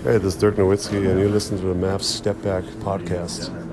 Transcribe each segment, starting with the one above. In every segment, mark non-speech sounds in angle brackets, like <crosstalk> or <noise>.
Hey, this is Dirk Nowitzki, and you listen to the Mavs Step Back podcast.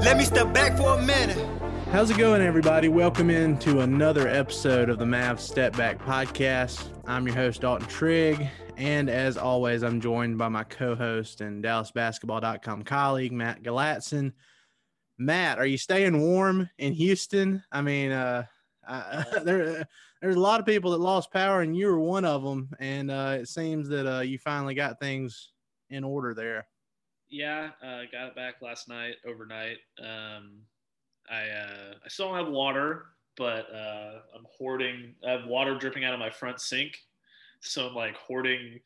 Let me step back for a minute. How's it going, everybody? Welcome into another episode of the Mavs Step Back Podcast. I'm your host, Dalton Trigg. And as always, I'm joined by my co host and DallasBasketball.com colleague, Matt Galatzan. Matt, are you staying warm in Houston? I mean, uh, <laughs> there, there's a lot of people that lost power, and you were one of them. And uh, it seems that uh, you finally got things in order there. Yeah, uh, got it back last night, overnight. Um, I uh, I still don't have water, but uh, I'm hoarding. I have water dripping out of my front sink, so I'm like hoarding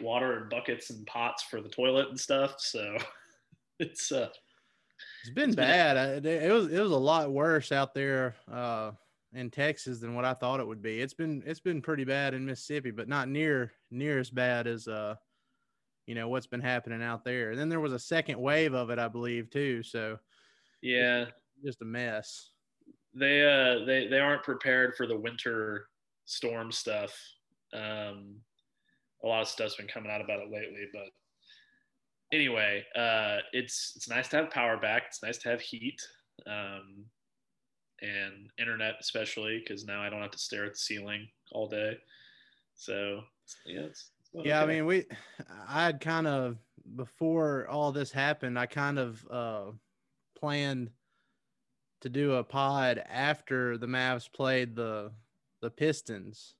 water in buckets and pots for the toilet and stuff. So <laughs> it's uh, It's been bad. I, it was it was a lot worse out there uh, in Texas than what I thought it would be. It's been it's been pretty bad in Mississippi, but not near near as bad as uh, you know what's been happening out there. And then there was a second wave of it, I believe, too. So yeah, just a mess. they uh they they aren't prepared for the winter storm stuff. Um, a lot of stuff's been coming out about it lately, but anyway, uh, it's it's nice to have power back. It's nice to have heat, um, and internet especially because now I don't have to stare at the ceiling all day. So yeah, it's, Yeah, I mean, we, I had kind of before all this happened, I kind of uh, planned to do a pod after the Mavs played the the Pistons,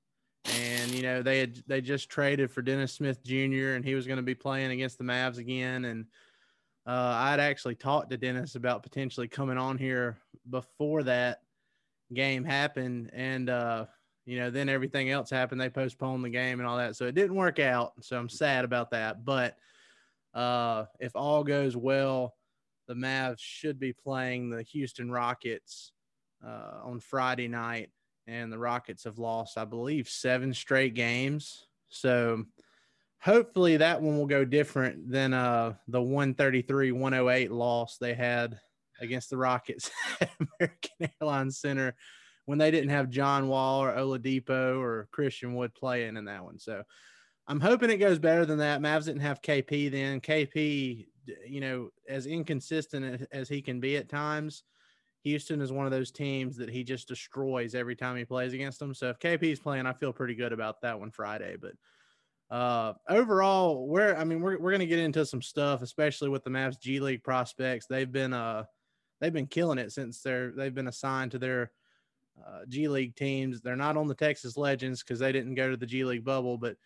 and you know they had they just traded for Dennis Smith Jr. and he was going to be playing against the Mavs again, and Uh, I'd actually talked to Dennis about potentially coming on here before that game happened, and uh, you know, then everything else happened. They postponed the game and all that, so it didn't work out. So I'm sad about that. But uh, if all goes well, the Mavs should be playing the Houston Rockets uh, on Friday night, and the Rockets have lost, I believe, seven straight games. So hopefully that one will go different than uh, the 133 108 loss they had against the Rockets <laughs> at American Airlines Center when they didn't have John Wall or Oladipo or Christian Wood playing in that one. So I'm hoping it goes better than that. Mavs didn't have KP then. KP, you know, as inconsistent as he can be at times, Houston is one of those teams that he just destroys every time he plays against them. So if KP is playing, I feel pretty good about that one Friday. But uh, overall, we're I mean we're we're gonna get into some stuff, especially with the Mavs G League prospects. They've been uh they've been killing it since they're they've been assigned to their uh, G League teams. They're not on the Texas Legends because they didn't go to the G League bubble. But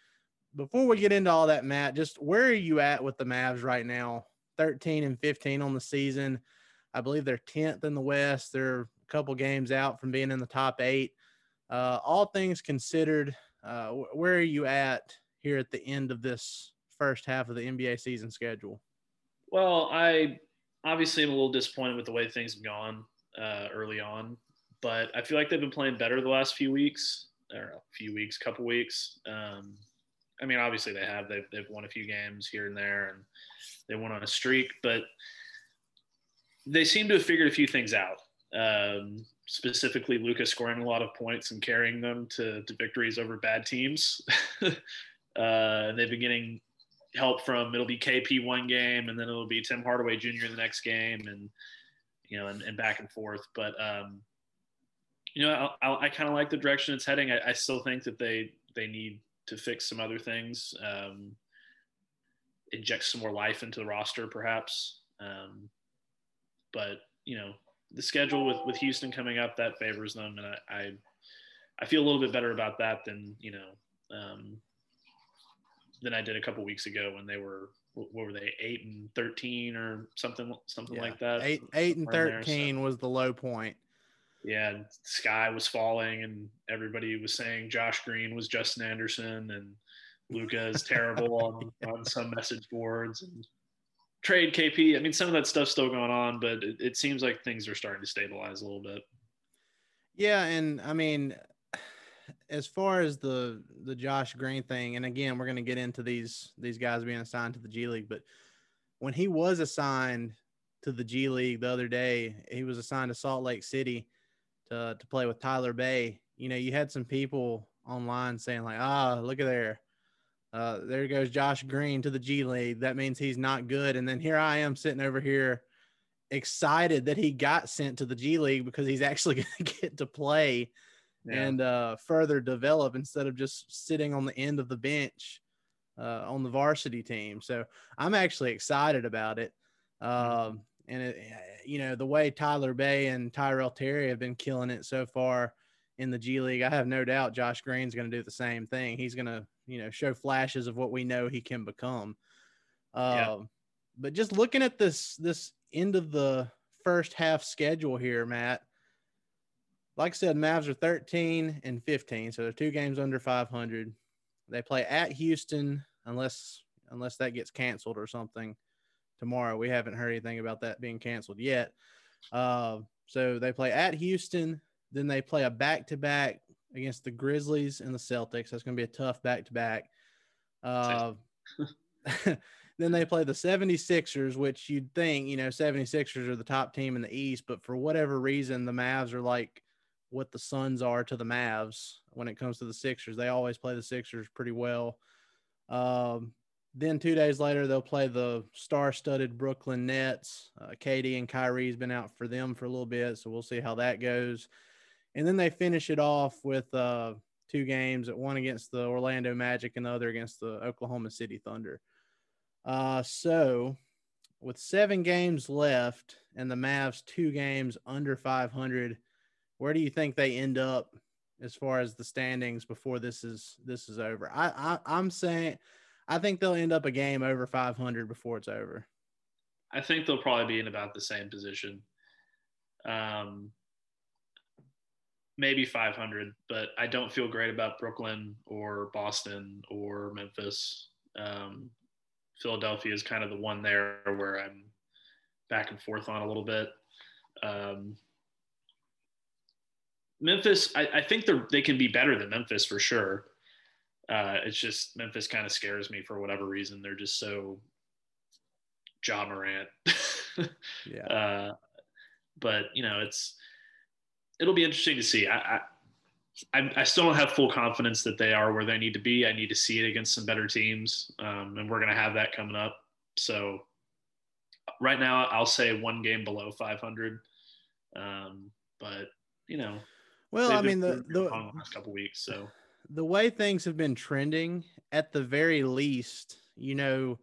before we get into all that, Matt, just where are you at with the Mavs right now? 13 and 15 on the season. I believe they're 10th in the West. They're a couple games out from being in the top eight. Uh, all things considered, uh, where are you at here at the end of this first half of the NBA season schedule? Well, I obviously am a little disappointed with the way things have gone uh, early on, but I feel like they've been playing better the last few weeks, or a few weeks, couple weeks. Um, I mean, obviously they have. They've, they've won a few games here and there, and they went on a streak, but they seem to have figured a few things out. Um, specifically, Luka's scoring a lot of points and carrying them to, to victories over bad teams. <laughs> Uh, they've been getting help from it'll be KP one game, and then it'll be Tim Hardaway Jr. the next game, and you know, and, and back and forth. But um, you know, I, I, I kind of like the direction it's heading. I, I, still think that they they need to fix some other things, um, inject some more life into the roster, perhaps. Um, but you know, the schedule with with Houston coming up that favors them, and I I, I feel a little bit better about that than you know. Um, than I did a couple weeks ago when they were what were they eight and thirteen or something something yeah. like that. Eight eight and thirteen there, so. was the low point. Yeah, sky was falling, and everybody was saying Josh Green was Justin Anderson, and Luka is <laughs> terrible on, on some message boards, and trade KP. I mean, some of that stuff's still going on, but it, it seems like things are starting to stabilize a little bit. Yeah, and I mean, as far as the the Josh Green thing, and again, we're going to get into these these guys being assigned to the G League, but when he was assigned to the G League the other day, he was assigned to Salt Lake City to to play with Tyler Bey, You know, you had some people online saying like, "Ah, look at there." Uh, there goes Josh Green to the G League. That means he's not good. And then here I am sitting over here excited that he got sent to the G League because he's <laughs> actually going to get to play yeah. and uh, further develop instead of just sitting on the end of the bench uh, on the varsity team. So I'm actually excited about it. Mm-hmm. Um, and it, you know the way Tyler Bey and Tyrell Terry have been killing it so far in the G League, I have no doubt Josh Green's going to do the same thing. He's going to you know show flashes of what we know he can become. Uh, yeah. Um, but just looking at this this end of the first half schedule here, Matt, like I said, Mavs are 13 and 15, so they're two games under 500. They play at Houston unless unless that gets canceled or something tomorrow. We haven't heard anything about that being canceled yet. Uh, so they play at Houston, then they play a back to back against the Grizzlies and the Celtics. That's going to be a tough back to back. then they play the 76ers, which you'd think, you know, 76ers are the top team in the East, but for whatever reason, the Mavs are like what the Suns are to the Mavs when it comes to the Sixers. They always play the Sixers pretty well. Um, then two days later, they'll play the star-studded Brooklyn Nets. Uh, KD and Kyrie's been out for them for a little bit, so we'll see how that goes. And then they finish it off with uh, two games, one against the Orlando Magic and the other against the Oklahoma City Thunder. Uh, so, with seven games left and the Mavs two games under 500 where do you think they end up as far as the standings before this is this is over? I, I am saying I think they'll end up a game over 500 before it's over. I think they'll probably be in about the same position. Um, maybe 500, but I don't feel great about Brooklyn or Boston or Memphis. Um, Philadelphia is kind of the one there where I'm back and forth on a little bit. Um, Memphis, I, I think they they can be better than Memphis for sure. Uh, it's just Memphis kind of scares me for whatever reason. They're just so Ja Morant. <laughs> Yeah. Uh, but you know, it's it'll be interesting to see. I, I I still don't have full confidence that they are where they need to be. I need to see it against some better teams, um, and we're going to have that coming up. So right now, I'll say one game below 500. Um, but you know, Well, I mean the the the last couple weeks. So the way things have been trending, at the very least, you know,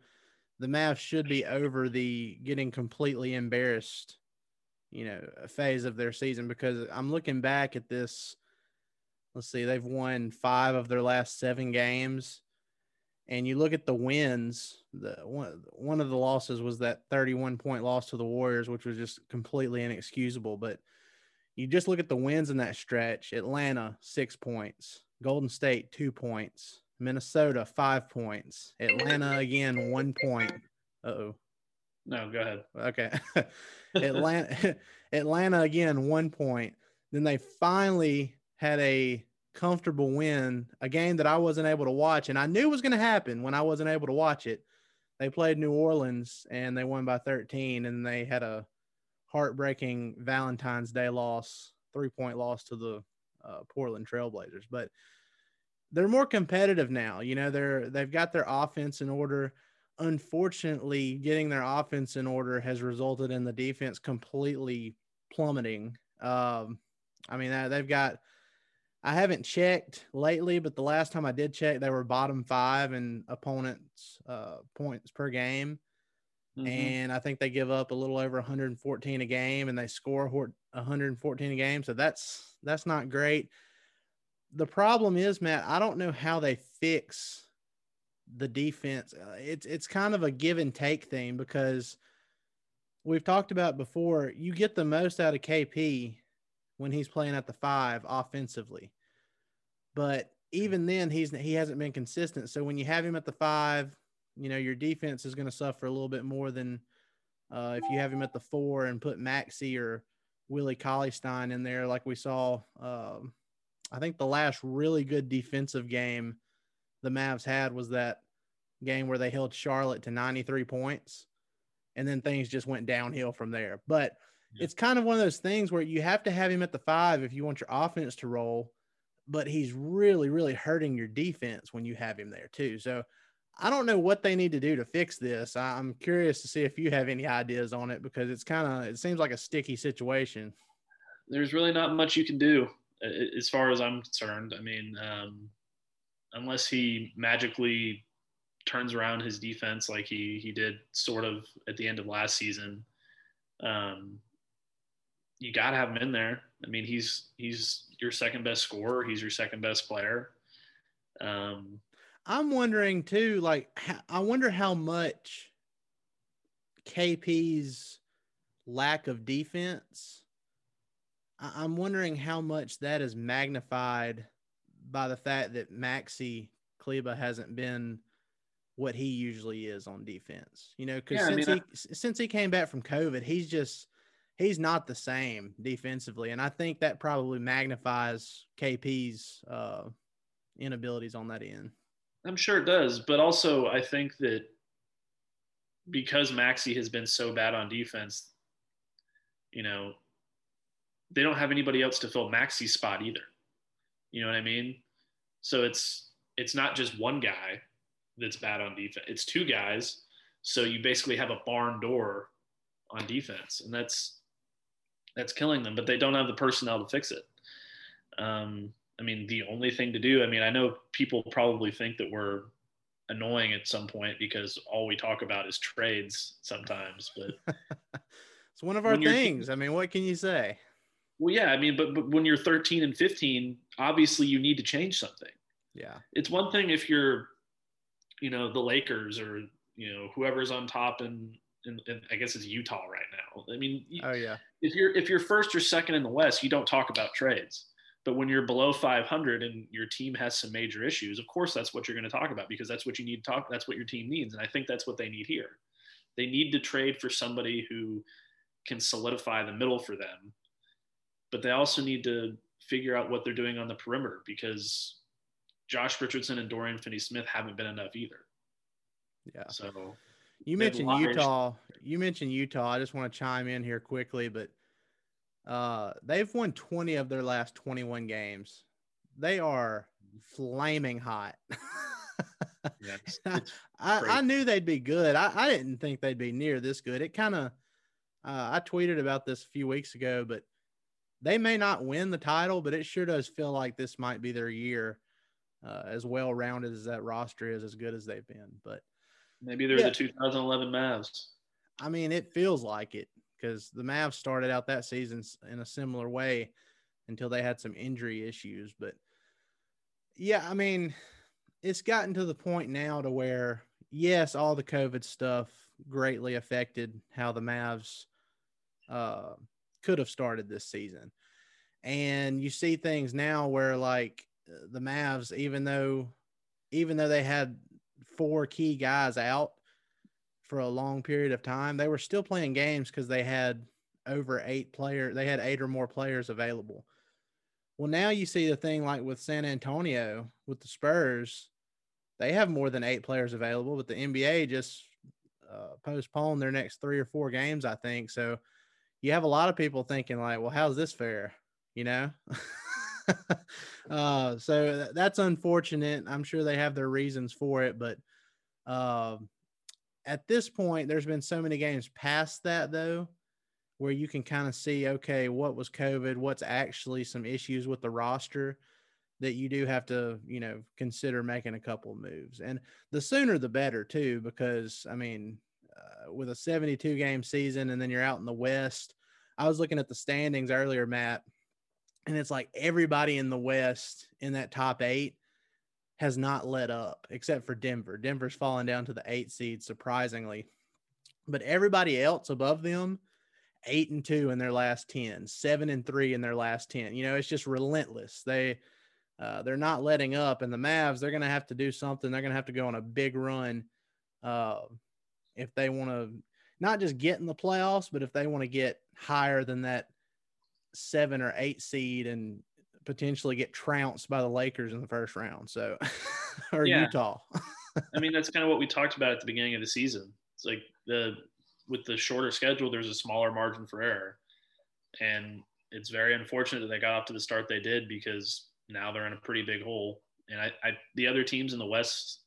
the Mavs should be over the getting completely embarrassed, you know, phase of their season because I'm looking back at this. Let's see, they've won five of their last seven games. And you look at the wins, the one, one of the losses was that 31 point loss to the Warriors, which was just completely inexcusable. But you just look at the wins in that stretch Atlanta, six points, Golden State, two points, Minnesota, five points, Atlanta again, one point. Uh oh. no, go ahead. Okay. <laughs> <laughs> Atlanta, <laughs> Atlanta again, one point. Then they finally had a comfortable win, a game that I wasn't able to watch, and I knew was going to happen when I wasn't able to watch it. They played New Orleans and they won by 13, and they had a heartbreaking Valentine's Day loss, three point loss to the uh, Portland Trailblazers. But they're more competitive now. You know, they're they've got their offense in order. Unfortunately, getting their offense in order has resulted in the defense completely plummeting. Um, I mean, uh, they've got. I haven't checked lately, but the last time I did check, they were bottom five in opponents' uh, points per game Mhm. and I think they give up a little over 114 a game, and they score 114 a game. So that's that's not great. The problem is, Matt, I don't know how they fix the defense. Uh, it's it's kind of a give and take thing because we've talked about before. You get the most out of KP when he's playing at the five offensively, but even then, he's he hasn't been consistent. So when you have him at the five, you know your defense is going to suffer a little bit more than uh, if you have him at the four and put Maxi or Willie Cauley-Stein in there, like we saw. Um, I think the last really good defensive game the Mavs had was that game where they held Charlotte to 93 points, and then things just went downhill from there. But Yeah. it's kind of one of those things where you have to have him at the five if you want your offense to roll, but he's really, really hurting your defense when you have him there too. So I don't know what they need to do to fix this. I- I'm curious to see if you have any ideas on it because it's kind of it seems like a sticky situation. there's really not much you can do as far as I'm concerned. I mean, um, unless he magically turns around his defense like he he did sort of at the end of last season, um, you got to have him in there. I mean, he's he's your second best scorer. He's your second best player. Um, I'm wondering too, like I wonder how much KP's lack of defense. I- I'm wondering how much that is magnified by the fact that Maxi Kleber hasn't been what he usually is on defense. You know, because Yeah, I since mean, he s- since he came back from COVID, he's just he's not the same defensively, and I think that probably magnifies KP's uh, inabilities on that end. I'm sure it does, but also I think that because Maxi has been so bad on defense, you know, they don't have anybody else to fill Maxi's spot either. You know what I mean? So it's it's not just one guy that's bad on defense. It's two guys. So you basically have a barn door on defense, and that's that's killing them. But they don't have the personnel to fix it. Um, I mean, the only thing to do. I mean, I know people probably think that we're annoying at some point because all we talk about is trades sometimes. But <laughs> It's one of our things. I mean, what can you say? well, yeah, I mean, but, but when you're 13 and 15, obviously you need to change something. Yeah. It's one thing if you're, you know, the Lakers or you know whoever's on top in and, and I guess it's Utah right now. I mean, Oh yeah. if you're if you're first or second in the West, you don't talk about trades. But when you're below 500 and your team has some major issues, of course that's what you're going to talk about because that's what you need to talk. That's what your team needs, and I think that's what they need here. They need to trade for somebody who can solidify the middle for them, but they also need to figure out what they're doing on the perimeter because Josh Richardson and Dorian Finney-Smith haven't been enough either. Yeah. So You They have a mentioned Utah. You mentioned Utah. I just want to chime in here quickly, but uh, they've won 20 of their last 21 games. They are flaming hot. <laughs> yeah, it's- I, it's I, I knew they'd be good. I, I didn't think they'd be near this good. It kind of, uh, I tweeted about this a few weeks ago, but they may not win the title, but it sure does feel like this might be their year. Uh, as well rounded as that roster is, as good as they've been. But maybe they're Yeah. the 2011 Mavs. I mean, it feels like it because the Mavs started out that season in a similar way until they had some injury issues. But yeah, I mean, it's gotten to the point now to where, yes, all the COVID stuff greatly affected how the Mavs uh, could have started this season. And you see things now where, like, the Mavs, even though, even though they had four key guys out, for a long period of time. They were still playing games because they had over eight player. They had eight or more players available. Well, now you see the thing like with San Antonio with the Spurs, they have more than eight players available, but the NBA just uh, postponed their next three or four games, I think. So you have a lot of people thinking like, well, how's this fair? You know. <laughs> uh, so th- that's unfortunate. I'm sure they have their reasons for it, but. Um, at this point, there's been so many games past that though, where you can kind of see, okay, what was COVID, what's actually some issues with the roster that you do have to, you know, consider making a couple moves. And the sooner the better too, because I mean, uh, with a 72 game season and then you're out in the West, I was looking at the standings earlier, Matt, and it's like everybody in the West in that top eight has not let up except for Denver. Denver's fallen down to the eight seed, surprisingly. But everybody else above them, eight and two in their last 10, seven and three in their last 10. You know, it's just relentless. They uh, they're not letting up. And the Mavs, they're gonna have to do something. They're gonna have to go on a big run uh, if they want to not just get in the playoffs, but if they want to get higher than that seven or eight seed and potentially get trounced by the Lakers in the first round. So, <laughs> or Yeah. Utah. <laughs> I mean, that's kind of what we talked about at the beginning of the season. It's like the with the shorter schedule, there's a smaller margin for error, and it's very unfortunate that they got off to the start they did because now they're in a pretty big hole. And I, I the other teams in the West,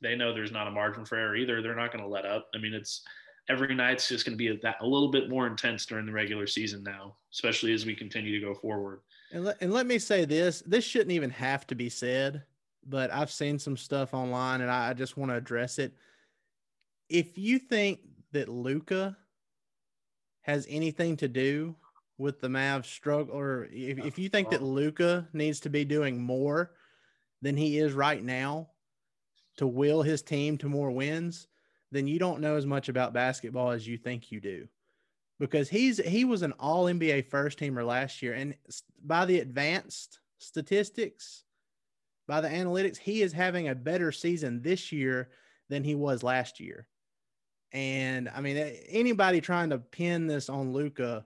they know there's not a margin for error either. They're not going to let up. I mean, it's every night's just going to be a, that a little bit more intense during the regular season now, especially as we continue to go forward. And let, and let me say this this shouldn't even have to be said, but I've seen some stuff online and I, I just want to address it. If you think that Luka has anything to do with the Mavs struggle, or if, if you think that Luka needs to be doing more than he is right now to will his team to more wins, then you don't know as much about basketball as you think you do because he's he was an all NBA first teamer last year and by the advanced statistics by the analytics he is having a better season this year than he was last year. And I mean anybody trying to pin this on Luka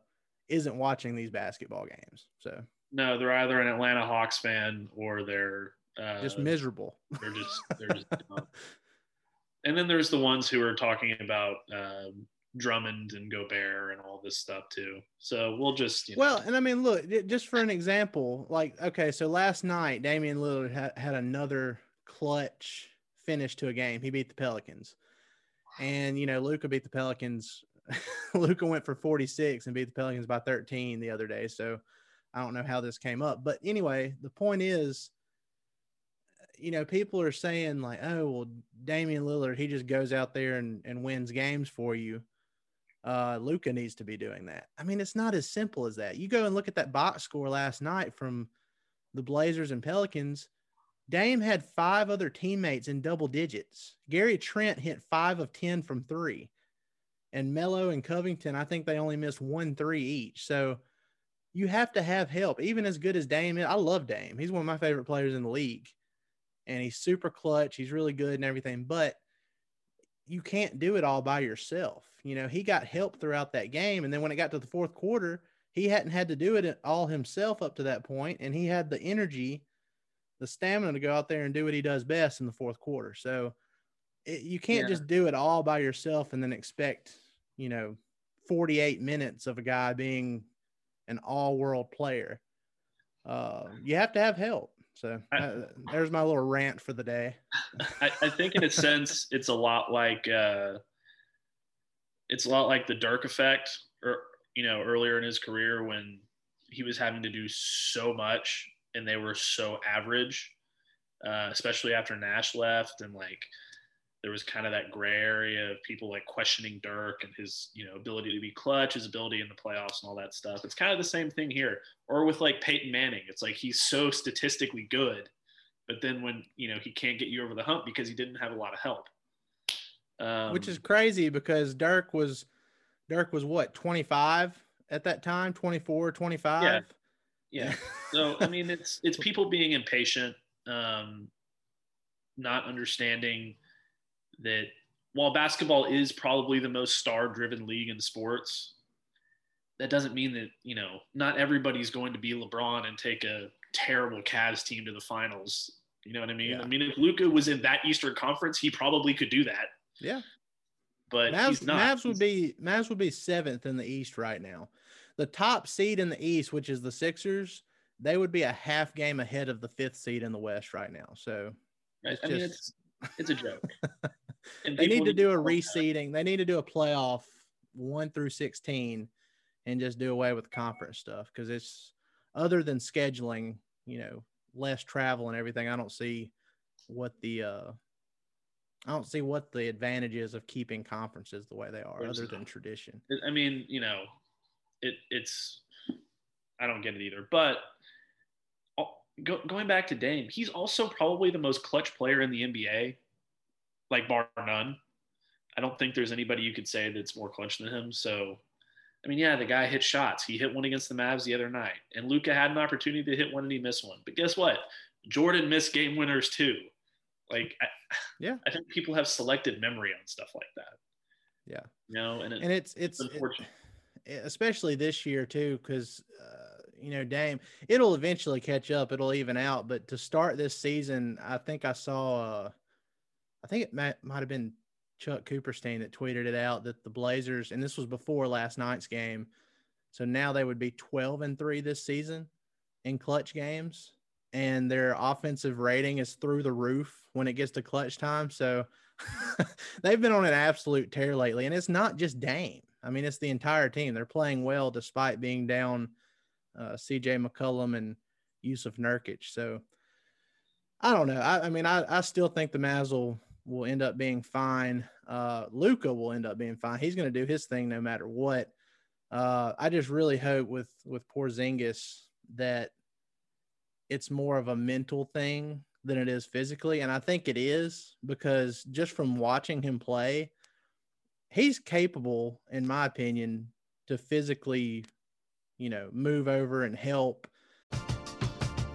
isn't watching these basketball games. So No, they're either an Atlanta Hawks fan or they're uh, just miserable. They're just they're just. <laughs> And then there's the ones who are talking about um, Drummond and Gobert and all this stuff too. So we'll just you know, Well, and I mean, look, just for an example, like, okay, so last night, Damian Lillard had, had another clutch finish to a game. He beat the Pelicans. And, you know, Luka beat the Pelicans. <laughs> Luka went for 46 and beat the Pelicans by 13 the other day. So I don't know how this came up. But anyway, the point is, you know, people are saying, like, oh, well, Damian Lillard, he just goes out there and, and wins games for you uh Luka needs to be doing that. I mean, it's not as simple as that. You go and look at that box score last night from the Blazers and Pelicans. Dame had five other teammates in double digits. Gary Trent hit five of 10 from three. and Melo and Covington, I think they only missed one three each. So you have to have help, even as good as Dame is. I love Dame. He's one of my favorite players in the league, and he's super clutch. He's really good and everything, but you can't do it all by yourself. You know, he got help throughout that game, and then when it got to the fourth quarter, he hadn't had to do it all himself up to that point, and he had the energy, the stamina to go out there and do what he does best in the fourth quarter. So it, you can't yeah. just do it all by yourself and then expect, you know, 48 minutes of a guy being an all world player. Uh, you have to have help. So uh, there's my little rant for the day. I, I, think, in a sense, <laughs> it's a lot like uh, it's a lot like the Dirk effect, or you know, earlier in his career when he was having to do so much and they were so average, uh, especially after Nash left, and like there was kind of that gray area of people like questioning Dirk and his, you know, ability to be clutch, his ability in the playoffs and all that stuff. It's kind of the same thing here. Or with like Peyton Manning, it's like he's so statistically good, but then when, you know, he can't get you over the hump because he didn't have a lot of help. Um, Which is crazy because Dirk was Dirk was what, 25 at that time, 24, 25? Yeah. Yeah. so I mean it's it's <laughs> people being impatient, um, not understanding that while basketball is probably the most star driven league in sports, that doesn't mean that, you know, not everybody's going to be LeBron and take a terrible Cavs team to the finals. You know what I mean? Yeah. I mean, if Luka was in that Eastern Conference, he probably could do that. Yeah. But Mavs, he's not. Mavs would be Mavs would be seventh in the East right now. The top seed in the East, which is the Sixers, they would be a half game ahead of the fifth seed in the West right now. So right. I just, mean, it's it's a joke. <laughs> they need to do a reseeding. They need to do a playoff one through 16 and just do away with conference stuff because it's other than scheduling, you know, less travel and everything. I don't see what the, uh, I don't see what the advantages of keeping conferences the way they are, other than tradition. I mean, you know, it it's I don't get it either. But uh, go, going back to Dame, he's also probably the most clutch player in the NBA like bar none. I don't think there's anybody you could say that's more clutch than him. So, I mean, yeah, the guy hit shots. He hit one against the Mavs the other night, and Luka had an opportunity to hit one and he missed one. But guess what? Jordan missed game winners too. Like, I, yeah, I think people have selective memory on stuff like that. Yeah, you know, and, it, and it's it's, it's unfortunate, it, especially this year too, because. Uh, you know, Dame, it'll eventually catch up. It'll even out. But to start this season, I think I saw uh, I think it might, might have been Chuck Cooperstein that tweeted it out that the Blazers, and this was before last night's game. So now they would be 12 and three this season in clutch games, and their offensive rating is through the roof when it gets to clutch time. So <laughs> they've been on an absolute tear lately, and it's not just Dame. I mean, it's the entire team. They're playing well despite being down uh, CJ McCollum and Jusuf Nurkic. So I don't know. I, I mean, I, I still think the Mavs will will end up being fine. Uh, Luka will end up being fine. He's going to do his thing no matter what. Uh, I just really hope with with Porzingis that it's more of a mental thing than it is physically, and I think it is because just from watching him play, he's capable, in my opinion, to physically, you know, move over and help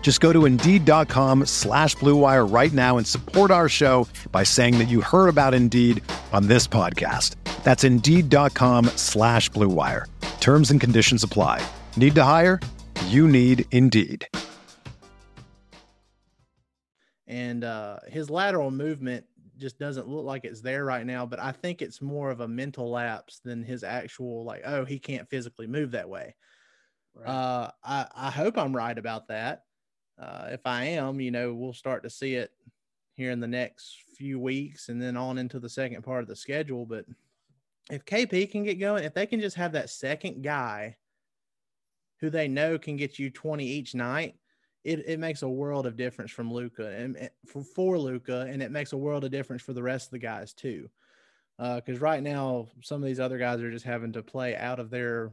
Just go to Indeed.com slash BlueWire right now and support our show by saying that you heard about Indeed on this podcast. That's Indeed.com slash BlueWire. Terms and conditions apply. Need to hire? You need Indeed. and uh, his lateral movement just doesn't look like it's there right now. But I think it's more of a mental lapse than his actual like, oh, he can't physically move that way. Right. Uh, I I hope I'm right about that. Uh, if I am, you know, we'll start to see it here in the next few weeks and then on into the second part of the schedule. But if KP can get going, if they can just have that second guy who they know can get you 20 each night, it, it makes a world of difference from Luka and for, for Luka, and it makes a world of difference for the rest of the guys too. Because uh, right now, some of these other guys are just having to play out of their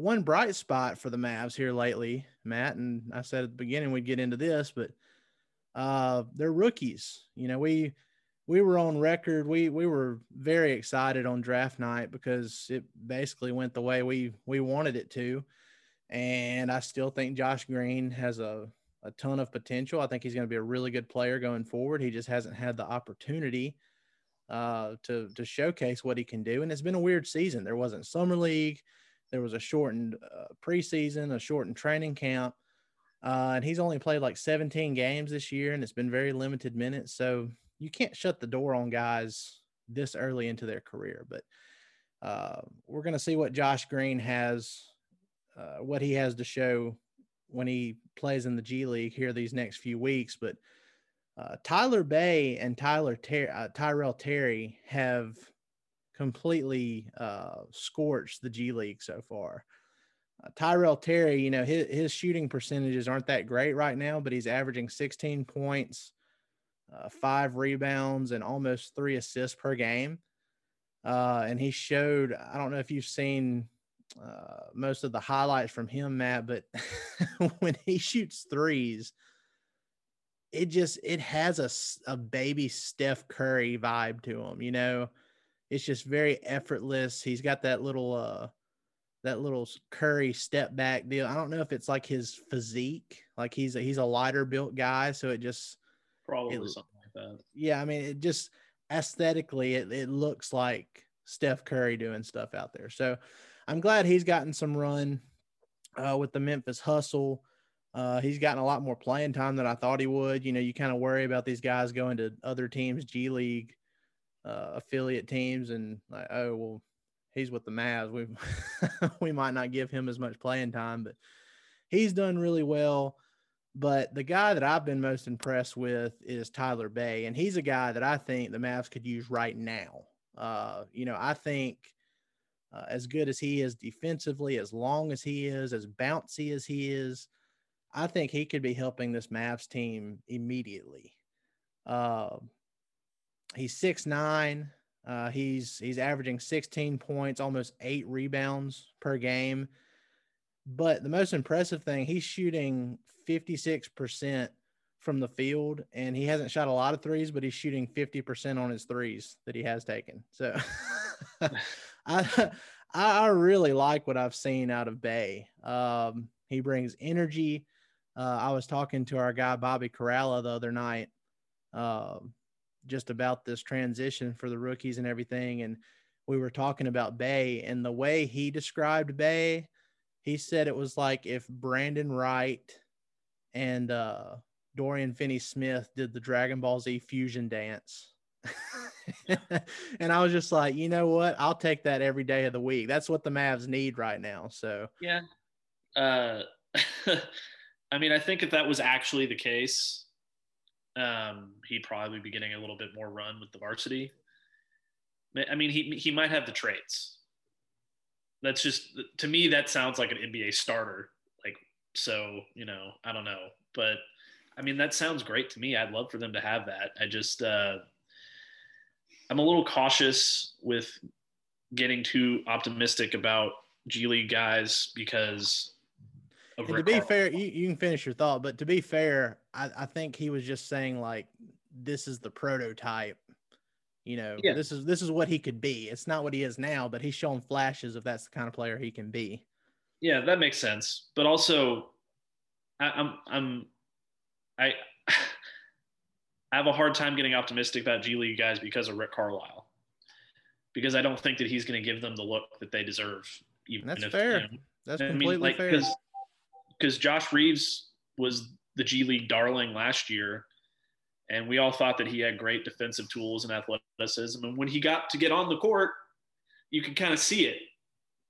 one bright spot for the Mavs here lately, Matt, and I said at the beginning we'd get into this, but uh, they're rookies. You know, we we were on record. We we were very excited on draft night because it basically went the way we we wanted it to. And I still think Josh Green has a, a ton of potential. I think he's going to be a really good player going forward. He just hasn't had the opportunity uh, to to showcase what he can do. And it's been a weird season. There wasn't summer league. There was a shortened uh, preseason, a shortened training camp. Uh, and he's only played like 17 games this year, and it's been very limited minutes. So you can't shut the door on guys this early into their career. But uh, we're going to see what Josh Green has, uh, what he has to show when he plays in the G League here these next few weeks. But uh, Tyler Bey and Tyler Ter- uh, Tyrell Terry have completely uh, scorched the G League so far. Uh, Tyrell Terry, you know, his, his shooting percentages aren't that great right now, but he's averaging 16 points, uh, five rebounds, and almost three assists per game. Uh, and he showed, I don't know if you've seen uh, most of the highlights from him, Matt, but <laughs> when he shoots threes, it just it has a, a baby Steph Curry vibe to him, you know. It's just very effortless. He's got that little uh that little Curry step back deal. I don't know if it's like his physique, like he's a, he's a lighter built guy, so it just Probably it, something like that. Yeah, I mean, it just aesthetically, it, it looks like Steph Curry doing stuff out there. So I'm glad he's gotten some run uh, with the Memphis Hustle. Uh, he's gotten a lot more playing time than I thought he would. You know, you kind of worry about these guys going to other teams, G League uh, affiliate teams, and like, oh well, he's with the Mavs. We <laughs> we might not give him as much playing time, but he's done really well. But the guy that I've been most impressed with is Tyler Bey, and he's a guy that I think the Mavs could use right now. Uh, you know, I think uh, as good as he is defensively, as long as he is, as bouncy as he is, I think he could be helping this Mavs team immediately. Uh, he's six nine. Uh, he's he's averaging 16 points, almost eight rebounds per game. But the most impressive thing, he's shooting 56% from the field, and he hasn't shot a lot of threes, but he's shooting 50% on his threes that he has taken. So <laughs> I I really like what I've seen out of Bey. Um, he brings energy. Uh, I was talking to our guy Bobby Karalla the other night, uh, just about this transition for the rookies and everything, and we were talking about Bey and the way he described Bey, He said it was like if Brandan Wright and uh, Dorian Finney Smith did the Dragon Ball Z fusion dance. <laughs> and I was just like, you know what? I'll take that every day of the week. That's what the Mavs need right now. So yeah. Uh, <laughs> I mean, I think if that was actually the case, um, he'd probably be getting a little bit more run with the varsity. I mean, he he might have the traits. That's just to me that sounds like an NBA starter. Like so, you know, I don't know, but I mean that sounds great to me. I'd love for them to have that. I just uh, I'm a little cautious with getting too optimistic about G League guys because to be fair, you, you can finish your thought, but to be fair, I, I think he was just saying like this is the prototype. You know, yeah. this is this is what he could be. It's not what he is now, but he's shown flashes of that's the kind of player he can be. Yeah, that makes sense. But also, I, I'm I'm I <sighs> I have a hard time getting optimistic about G League guys because of Rick Carlisle, because I don't think that he's going to give them the look that they deserve. Even that's if, fair. You know, that's completely mean, like, fair because Josh Reaves was the G League darling last year, and we all thought that he had great defensive tools and athleticism. And when he got to get on the court, you can kind of see it,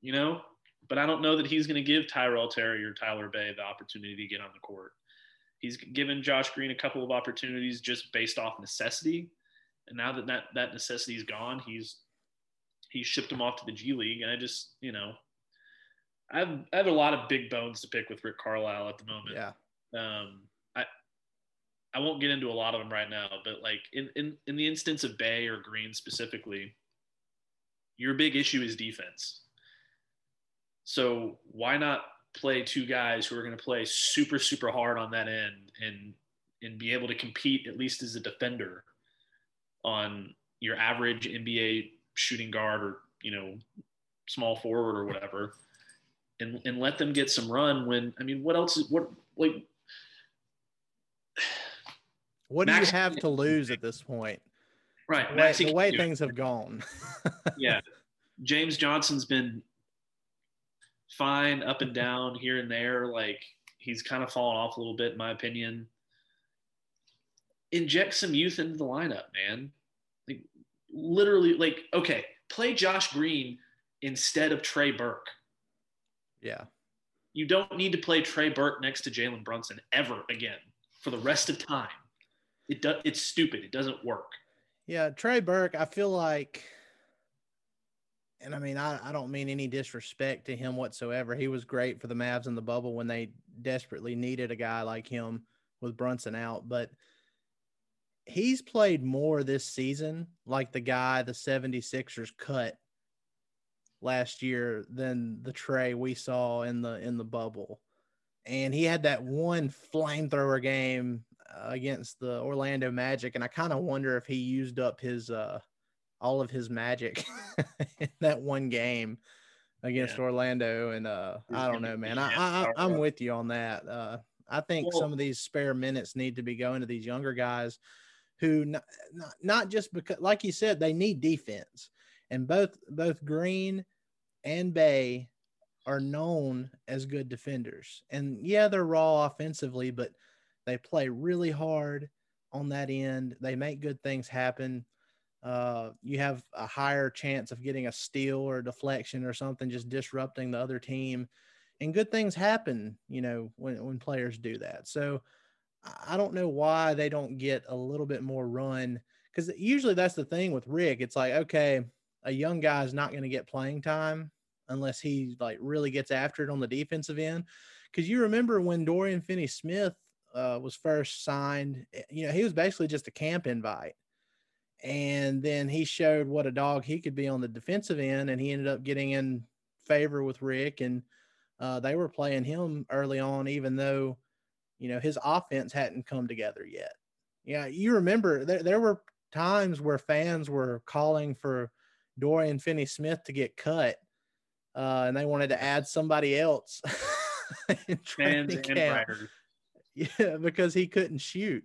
you know. But I don't know that he's going to give Tyrell Terry or Tyler Bey the opportunity to get on the court. He's given Josh Green a couple of opportunities just based off necessity, and now that that, that necessity is gone, he's he shipped him off to the G League. And I just, you know, I have, I have a lot of big bones to pick with Rick Carlisle at the moment. Yeah. Um, I I won't get into a lot of them right now, but like in, in, in the instance of Bey or Green specifically, your big issue is defense. So why not play two guys who are going to play super super hard on that end and and be able to compete at least as a defender on your average NBA shooting guard or you know small forward or whatever and and let them get some run when I mean what else is what like what do Max, you have to lose at this point? Right. The way, the way things have gone. <laughs> yeah. James Johnson's been fine up and down here and there. Like he's kind of fallen off a little bit, in my opinion. Inject some youth into the lineup, man. Like literally, like, okay, play Josh Green instead of Trey Burke. Yeah. You don't need to play Trey Burke next to Jalen Brunson ever again for the rest of time. It does. It's stupid. It doesn't work. Yeah, Trey Burke. I feel like, and I mean, I, I don't mean any disrespect to him whatsoever. He was great for the Mavs in the bubble when they desperately needed a guy like him with Brunson out, but he's played more this season like the guy the 76ers cut last year than the Trey we saw in the in the bubble. And he had that one flamethrower game uh, against the Orlando Magic and I kind of wonder if he used up his uh all of his magic <laughs> in that one game against yeah. Orlando and uh I don't know man. I, I I'm with you on that. Uh I think well, some of these spare minutes need to be going to these younger guys who not, not, not just because like you said they need defense and both both Green and Bey are known as good defenders. And yeah, they're raw offensively, but they play really hard on that end. They make good things happen. Uh, you have a higher chance of getting a steal or a deflection or something, just disrupting the other team. And good things happen, you know, when, when players do that. So I don't know why they don't get a little bit more run because usually that's the thing with Rick. It's like, okay, a young guy is not going to get playing time unless he like really gets after it on the defensive end. Because you remember when Dorian Finney Smith uh, was first signed, eh, you know, he was basically just a camp invite. And then he showed what a dog he could be on the defensive end, and he ended up getting in favor with Rick. And uh, they were playing him early on, even though, you know, his offense hadn't come together yet. Yeah, you remember there, there were times where fans were calling for Dorian Finney Smith to get cut, uh, and they wanted to add somebody else. <laughs> Fans and Yeah, because he couldn't shoot.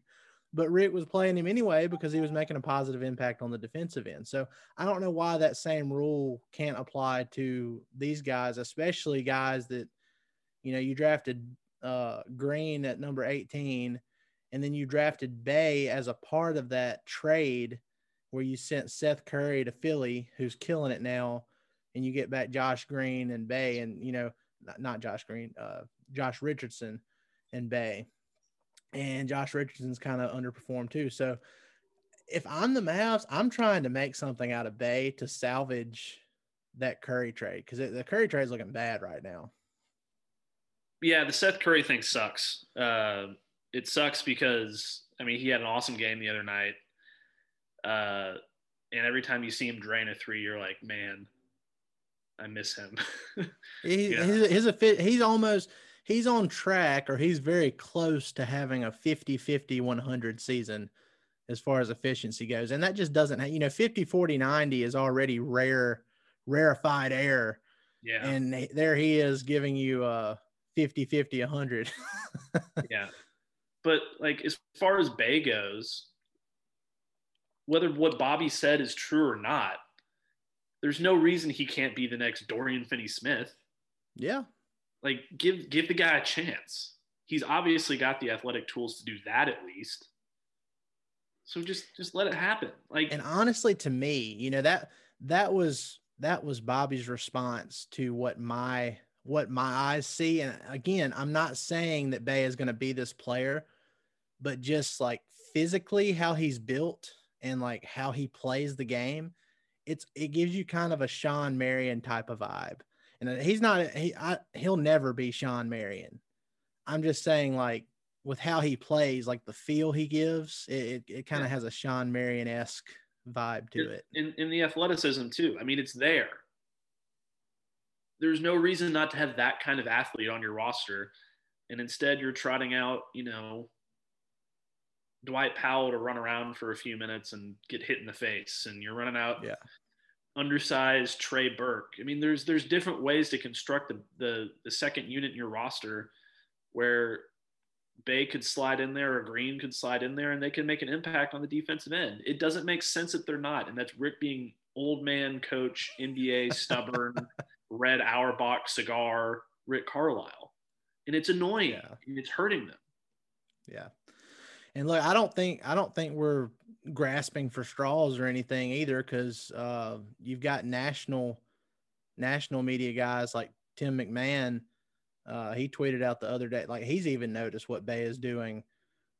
But Rick was playing him anyway because he was making a positive impact on the defensive end. So I don't know why that same rule can't apply to these guys, especially guys that, you know, you drafted uh, Green at number 18, and then you drafted Bey as a part of that trade where you sent Seth Curry to Philly, who's killing it now, and you get back Josh Green and Bey and you know, not, Josh Green, uh, Josh Richardson and Bey, and Josh Richardson's kind of underperformed too. So if I'm the Mavs, I'm trying to make something out of Bey to salvage that Curry trade because the Curry trade is looking bad right now. Yeah, the Seth Curry thing sucks. Uh, it sucks because I mean he had an awesome game the other night, uh, and every time you see him drain a three, you're like, man, I miss him. <laughs> he, yeah. his, his, he's almost he's on track or he's very close to having a 50 50 100 season as far as efficiency goes. And that just doesn't you know 50 40 90 is already rare rarefied air. Yeah. And there he is giving you uh, a 50 50 100 <laughs> yeah. But like as far as Bey goes whether what bobby said is true or not there's no reason he can't be the next dorian finney smith yeah like give give the guy a chance. He's obviously got the athletic tools to do that at least. So just just let it happen. Like And honestly to me, you know that that was that was Bobby's response to what my what my eyes see and again, I'm not saying that Bey is going to be this player, but just like physically how he's built and like how he plays the game, it's it gives you kind of a Shawn Marion type of vibe and uh, he's not he I, he'll never be Shawn Marion. I'm just saying like with how he plays, like the feel he gives, it it, it kind of has a Shawn Marion esque vibe to it. In in the athleticism too. I mean, it's there. There's no reason not to have that kind of athlete on your roster, and instead you're trotting out, you know, Dwight Powell to run around for a few minutes and get hit in the face, and you're running out yeah undersized Trey Burke. I mean, there's there's different ways to construct the the, the second unit in your roster where Bey could slide in there or Green could slide in there and they can make an impact on the defensive end. It doesn't make sense that they're not. And that's Rick being old man coach, NBA, <laughs> stubborn, red Auerbach cigar, Rick Carlisle. And it's annoying yeah. and it's hurting them. Yeah. And look, I don't think I don't think we're grasping for straws or anything either, because uh, you've got national national media guys like Tim McMahon. Uh, he tweeted out the other day, like he's even noticed what Bey is doing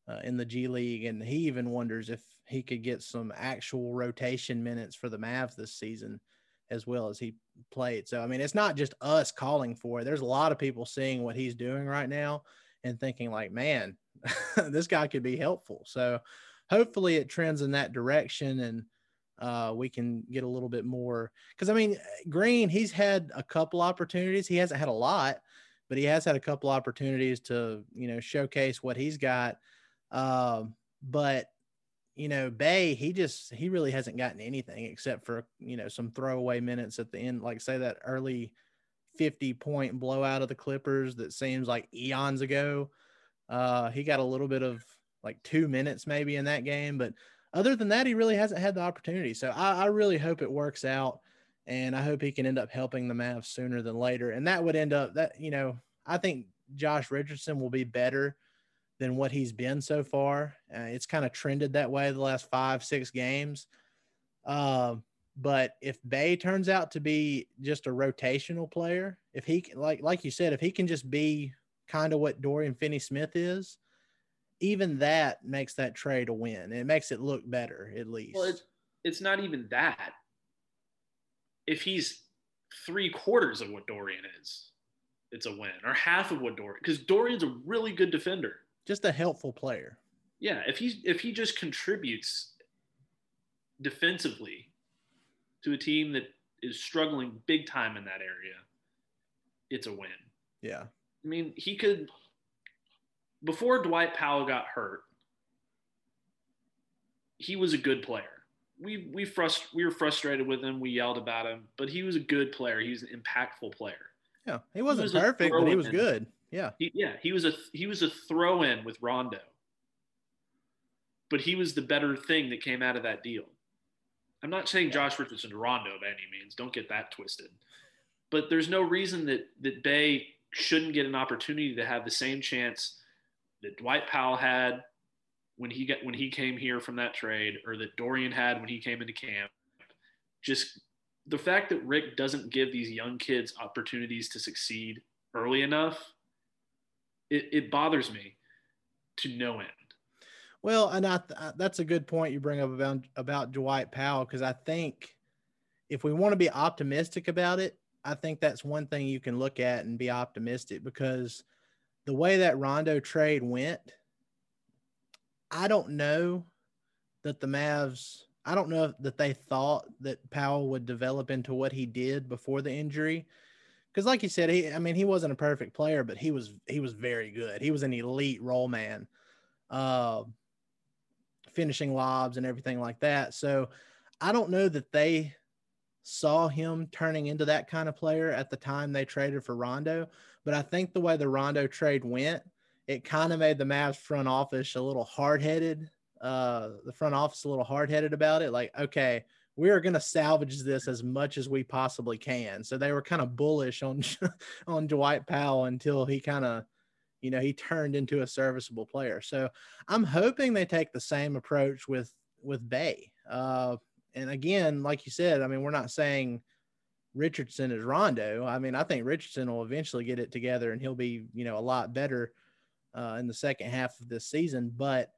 uh, in the G League, and he even wonders if he could get some actual rotation minutes for the Mavs this season, as well as he played. So I mean, it's not just us calling for it. There's a lot of people seeing what he's doing right now and thinking like, man, <laughs> this guy could be helpful. So hopefully it trends in that direction and uh, we can get a little bit more. Because I mean, Green, he's had a couple opportunities. He hasn't had a lot, but he has had a couple opportunities to you know showcase what he's got. Uh, but you know, Bey, he just he really hasn't gotten anything except for you know some throwaway minutes at the end, like say that early 50 point blowout of the Clippers that seems like eons ago. Uh, he got a little bit of like two minutes maybe in that game. But other than that, he really hasn't had the opportunity. So I, I really hope it works out. And I hope he can end up helping the Mavs sooner than later. And that would end up that, you know, I think Josh Richardson will be better than what he's been so far. Uh, it's kind of trended that way the last five, six games. Uh, but if Bey turns out to be just a rotational player, if he like like you said, if he can just be kind of what Dorian Finney Smith is, even that makes that trade a win. It makes it look better at least. Well, it's it's not even that. If he's three quarters of what Dorian is, it's a win, or half of what Dorian, because Dorian's a really good defender, just a helpful player. Yeah, if he's if he just contributes defensively to a team that is struggling big time in that area, it's a win. Yeah. I mean, he could before Dwight Powell got hurt, he was a good player. We we frust- we were frustrated with him. We yelled about him, but he was a good player. He was an impactful player. Yeah, he wasn't he was perfect, but he was good. Yeah, he, yeah, he was a he was a throw in with Rondo, but he was the better thing that came out of that deal. I'm not saying Josh Richardson to Rondo by any means. Don't get that twisted. But there's no reason that that Bey shouldn't get an opportunity to have the same chance that Dwight Powell had when he got when he came here from that trade, or that Dorian had when he came into camp. Just the fact that Rick doesn't give these young kids opportunities to succeed early enough, it, it bothers me. to no end. Well, and I th- that's a good point you bring up about about Dwight Powell because I think if we want to be optimistic about it, I think that's one thing you can look at and be optimistic because the way that Rondo trade went, I don't know that the Mavs, I don't know that they thought that Powell would develop into what he did before the injury. Because, like you said, he, I mean, he wasn't a perfect player, but he was, he was very good. He was an elite roll man, uh, finishing lobs and everything like that. So, I don't know that they saw him turning into that kind of player at the time they traded for Rondo. But I think the way the Rondo trade went, it kind of made the Mavs front office a little hard headed. Uh, the front office a little hard headed about it. Like, okay, we are going to salvage this as much as we possibly can. So they were kind of bullish on <laughs> on Dwight Powell until he kind of, you know, he turned into a serviceable player. So I'm hoping they take the same approach with with Bey. Uh, and again, like you said, I mean, we're not saying Richardson is Rondo. I mean, I think Richardson will eventually get it together and he'll be, you know, a lot better uh, in the second half of this season. But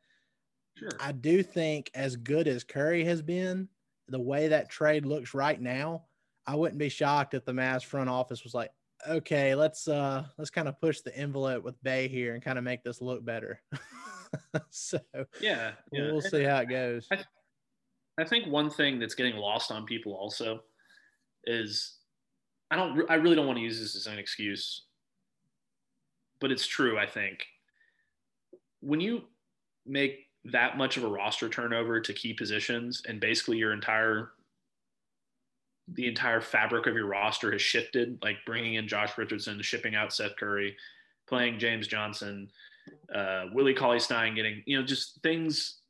sure. I do think, as good as Curry has been, the way that trade looks right now, I wouldn't be shocked if the Mavs front office was like, okay, let's uh let's kind of push the envelope with Bey here and kind of make this look better. <laughs> so yeah, yeah. we'll see how it goes. I, I think one thing that's getting lost on people also is I don't I really don't want to use this as an excuse, but it's true. I think when you make that much of a roster turnover to key positions and basically your entire the entire fabric of your roster has shifted, like bringing in Josh Richardson, shipping out Seth Curry, playing James Johnson, uh, Willie Cauley Stein getting, you know, just things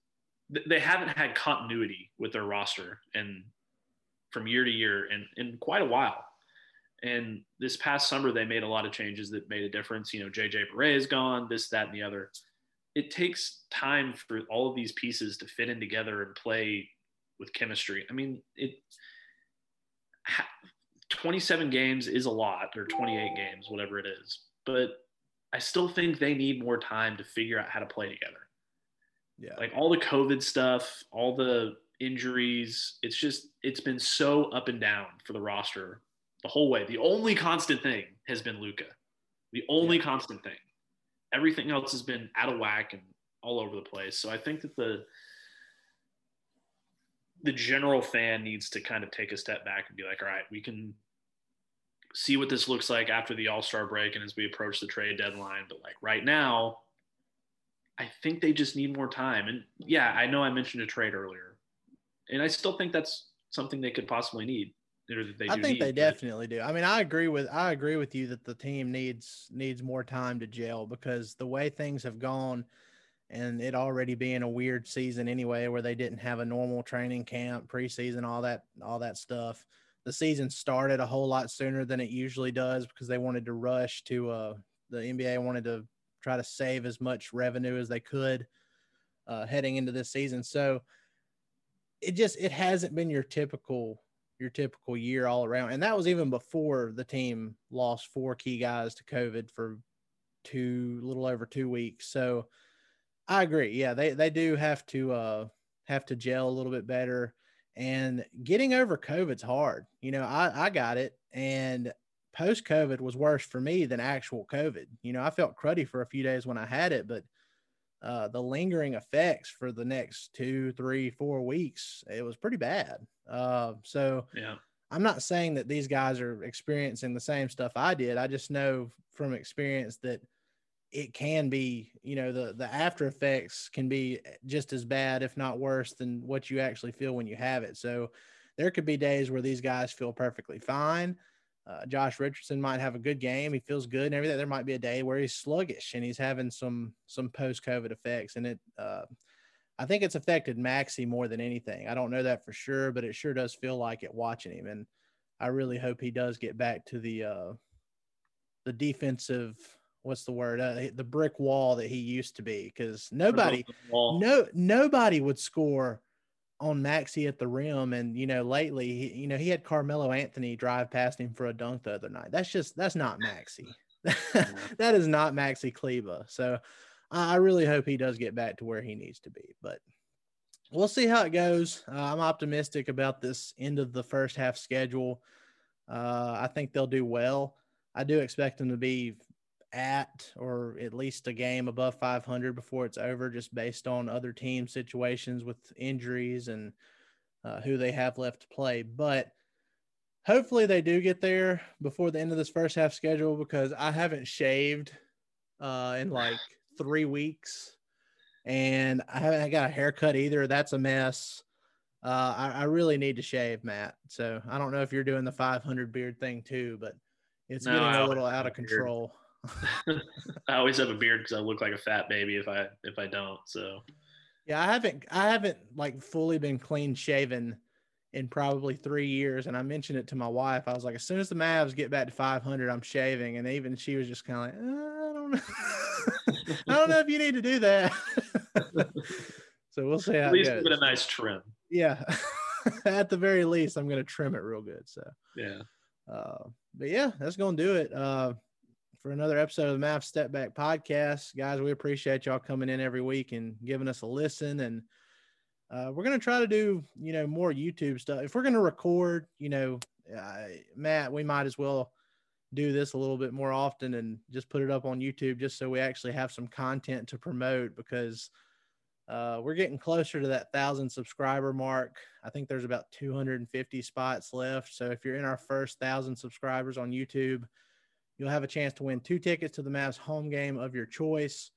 they haven't had continuity with their roster and from year to year and in quite a while. And this past summer, they made a lot of changes that made a difference. You know, JJ Barea is gone, this, that, and the other. It takes time for all of these pieces to fit in together and play with chemistry. I mean, it 27 games is a lot, or 28 games, whatever it is. But I still think they need more time to figure out how to play together. Yeah. Like all the COVID stuff, all the injuries, it's just it's been so up and down for the roster the whole way. The only constant thing has been Luka. The only yeah. constant thing. Everything else has been out of whack and all over the place. So I think that the the general fan needs to kind of take a step back and be like, all right, we can see what this looks like after the All-Star break and as we approach the trade deadline. But like right now, I think they just need more time. And yeah, I know I mentioned a trade earlier, and I still think that's something they could possibly need. I think need, they but... definitely do. I mean, I agree with I agree with you that the team needs needs more time to gel because the way things have gone, and it already being a weird season anyway, where they didn't have a normal training camp, preseason, all that all that stuff. The season started a whole lot sooner than it usually does because they wanted to rush to uh the NBA wanted to try to save as much revenue as they could uh, heading into this season. So it just it hasn't been your typical your typical year all around, and that was even before the team lost four key guys to COVID for two little over two weeks. So I agree. Yeah, they they do have to uh, have to gel a little bit better. And getting over COVID's hard. You know, I, I got it and post COVID was worse for me than actual COVID. You know, I felt cruddy for a few days when I had it, but uh, the lingering effects for the next two, three, four weeks, it was pretty bad. Uh, so yeah. I'm not saying that these guys are experiencing the same stuff I did. I just know from experience that it can be, you know, the the after effects can be just as bad, if not worse, than what you actually feel when you have it. So there could be days where these guys feel perfectly fine uh, Josh Richardson might have a good game. He feels good and everything. There might be a day where he's sluggish and he's having some some post COVID effects, and it. Uh, I think it's affected Maxi more than anything. I don't know that for sure, but it sure does feel like it watching him, and I really hope he does get back to the uh, the defensive. What's the word? Uh, the brick wall that he used to be, because nobody, no, nobody would score on Maxi at the rim, and you know, lately, he, you know, he had Carmelo Anthony drive past him for a dunk the other night. That's just that's not Maxi. <laughs> that is not Maxi Kleber. So I really hope he does get back to where he needs to be. But we'll see how it goes. Uh, I'm optimistic about this end of the first half schedule. Uh, I think they'll do well. I do expect them to be at or at least a game above 500 before it's over, just based on other team situations with injuries and uh, who they have left to play. But hopefully they do get there before the end of this first half schedule because I haven't shaved uh, in like three weeks and I haven't got a haircut either. That's a mess. Uh, I, I, really need to shave, Matt. So I don't know if you're doing the 500 beard thing too, but it's no, getting a little out of control. <laughs> I always have a beard because I look like a fat baby if I if I don't. So yeah, I haven't I haven't like fully been clean shaven in probably three years. And I mentioned it to my wife. I was like, as soon as the Mavs get back to 500, I'm shaving. And even she was just kind of like, uh, I don't know. <laughs> I don't know if you need to do that. <laughs> so we'll see how At least give it a nice trim. Yeah. At the very least, I'm going to trim it real good. So, yeah. Uh, but yeah, that's going to do it. Uh, for another episode of the Mavs Step Back podcast. Guys, we appreciate y'all coming in every week and giving us a listen. And uh, we're going to try to do, you know, more YouTube stuff. If we're going to record, you know, uh, Matt, we might as well do this a little bit more often and just put it up on YouTube just so we actually have some content to promote because uh, we're getting closer to that thousand subscriber mark. I think there's about 250 spots left. So if you're in our first thousand subscribers on YouTube, You'll have a chance to win two tickets to the Mavs home game of your choice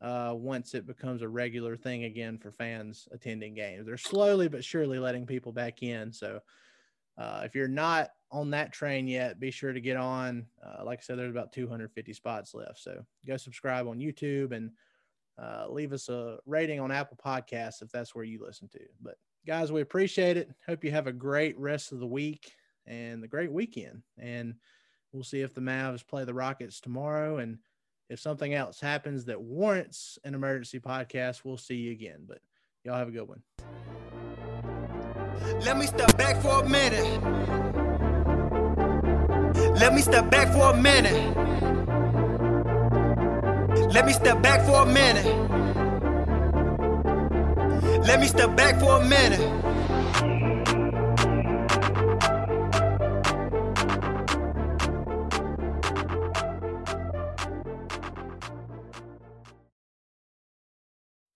uh, once it becomes a regular thing again for fans attending games. They're slowly but surely letting people back in. So uh, if you're not on that train yet, be sure to get on. Uh, like I said, there's about 250 spots left. So go subscribe on YouTube and uh, leave us a rating on Apple Podcasts if that's where you listen to. But guys, we appreciate it. Hope you have a great rest of the week and the great weekend. And We'll see if the Mavs play the Rockets tomorrow. And if something else happens that warrants an emergency podcast, we'll see you again. But y'all have a good one. Let me step back for a minute. Let me step back for a minute. Let me step back for a minute. Let me step back for a minute.